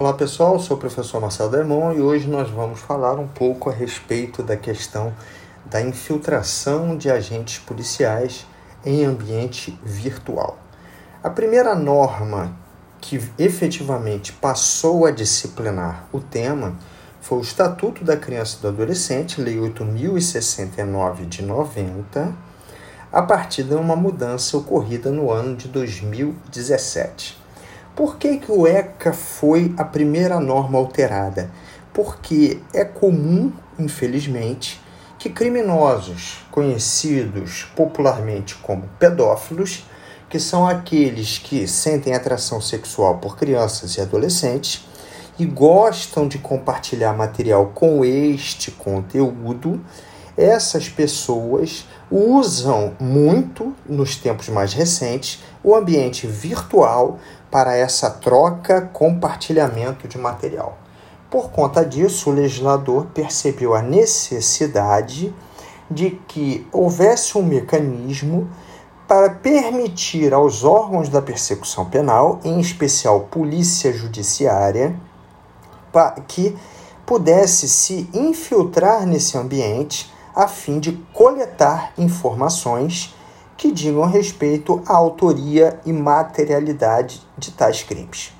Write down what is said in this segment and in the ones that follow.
Olá pessoal, sou o professor Marcelo Demon e hoje nós vamos falar um pouco a respeito da questão da infiltração de agentes policiais em ambiente virtual. A primeira norma que efetivamente passou a disciplinar o tema foi o Estatuto da Criança e do Adolescente, Lei 8069 de 90, a partir de uma mudança ocorrida no ano de 2017. Por que, que o ECA foi a primeira norma alterada? Porque é comum, infelizmente, que criminosos conhecidos popularmente como pedófilos, que são aqueles que sentem atração sexual por crianças e adolescentes e gostam de compartilhar material com este conteúdo, essas pessoas usam muito, nos tempos mais recentes, o ambiente virtual para essa troca, compartilhamento de material. Por conta disso, o legislador percebeu a necessidade de que houvesse um mecanismo para permitir aos órgãos da persecução penal, em especial polícia judiciária, que pudesse se infiltrar nesse ambiente a fim de coletar informações que digam respeito à autoria e materialidade de tais crimes.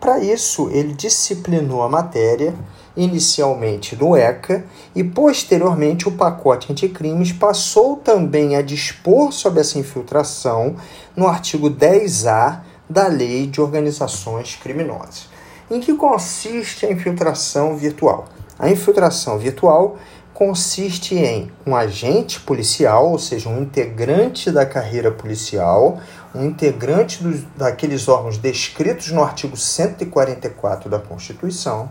Para isso, ele disciplinou a matéria, inicialmente no ECA, e posteriormente o pacote anticrimes passou também a dispor sobre essa infiltração no artigo 10A da Lei de Organizações Criminosas. Em que consiste a infiltração virtual? A infiltração virtual consiste em um agente policial, ou seja, um integrante da carreira policial, um integrante dos, daqueles órgãos descritos no artigo 144 da Constituição,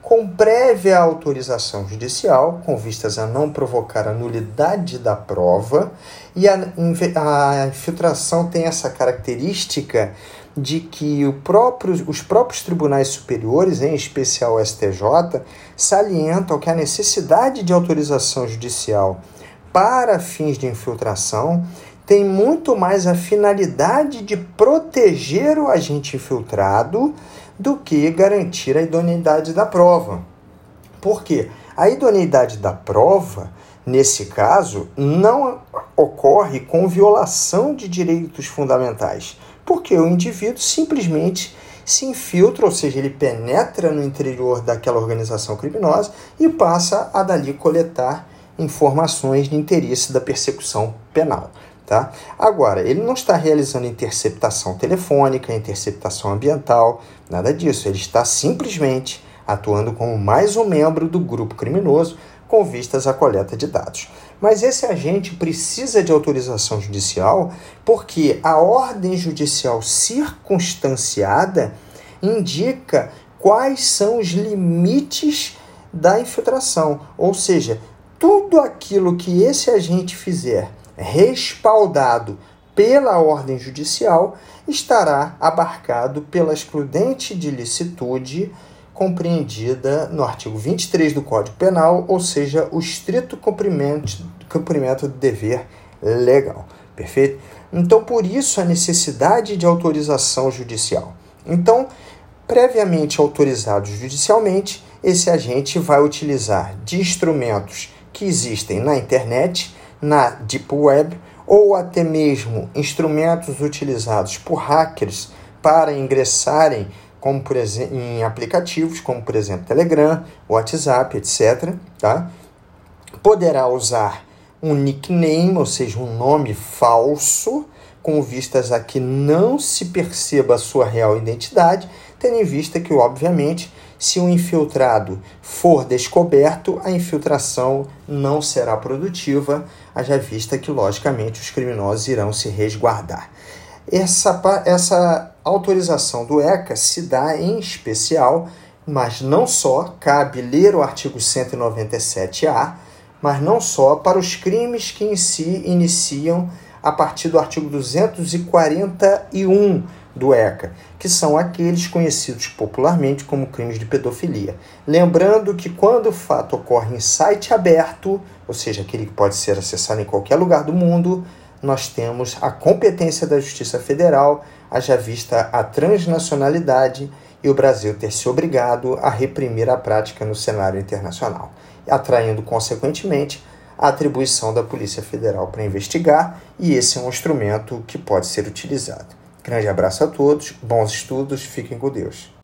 com prévia autorização judicial, com vistas a não provocar a nulidade da prova, e a, a infiltração tem essa característica de que próprio, os próprios tribunais superiores, em especial o STJ, salientam que a necessidade de autorização judicial para fins de infiltração tem muito mais a finalidade de proteger o agente infiltrado do que garantir a idoneidade da prova. Por quê? A idoneidade da prova, nesse caso, não ocorre com violação de direitos fundamentais porque o indivíduo simplesmente se infiltra, ou seja, ele penetra no interior daquela organização criminosa e passa a dali coletar informações de interesse da persecução penal. Tá? Agora, ele não está realizando interceptação telefônica, interceptação ambiental, nada disso. Ele está simplesmente atuando como mais um membro do grupo criminoso com vistas à coleta de dados. Mas esse agente precisa de autorização judicial porque a ordem judicial circunstanciada indica quais são os limites da infiltração, ou seja, tudo aquilo que esse agente fizer respaldado pela ordem judicial estará abarcado pela excludente de licitude compreendida no artigo 23 do Código Penal, ou seja, o estrito cumprimento, cumprimento do dever legal. Perfeito? Então, por isso, a necessidade de autorização judicial. Então, previamente autorizado judicialmente, esse agente vai utilizar de instrumentos que existem na internet, na Deep Web, ou até mesmo instrumentos utilizados por hackers para ingressarem como por exemplo, em aplicativos como por exemplo Telegram, WhatsApp, etc. Tá? Poderá usar um nickname, ou seja, um nome falso, com vistas a que não se perceba a sua real identidade, tendo em vista que, obviamente, se um infiltrado for descoberto, a infiltração não será produtiva, haja vista que, logicamente, os criminosos irão se resguardar. Essa, essa autorização do ECA se dá em especial, mas não só, cabe ler o artigo 197A, mas não só para os crimes que em si iniciam a partir do artigo 241 do ECA, que são aqueles conhecidos popularmente como crimes de pedofilia. Lembrando que quando o fato ocorre em site aberto, ou seja, aquele que pode ser acessado em qualquer lugar do mundo, nós temos a competência da Justiça Federal, haja vista a transnacionalidade e o Brasil ter se obrigado a reprimir a prática no cenário internacional, atraindo, consequentemente, a atribuição da Polícia Federal para investigar, e esse é um instrumento que pode ser utilizado. Grande abraço a todos, bons estudos, fiquem com Deus.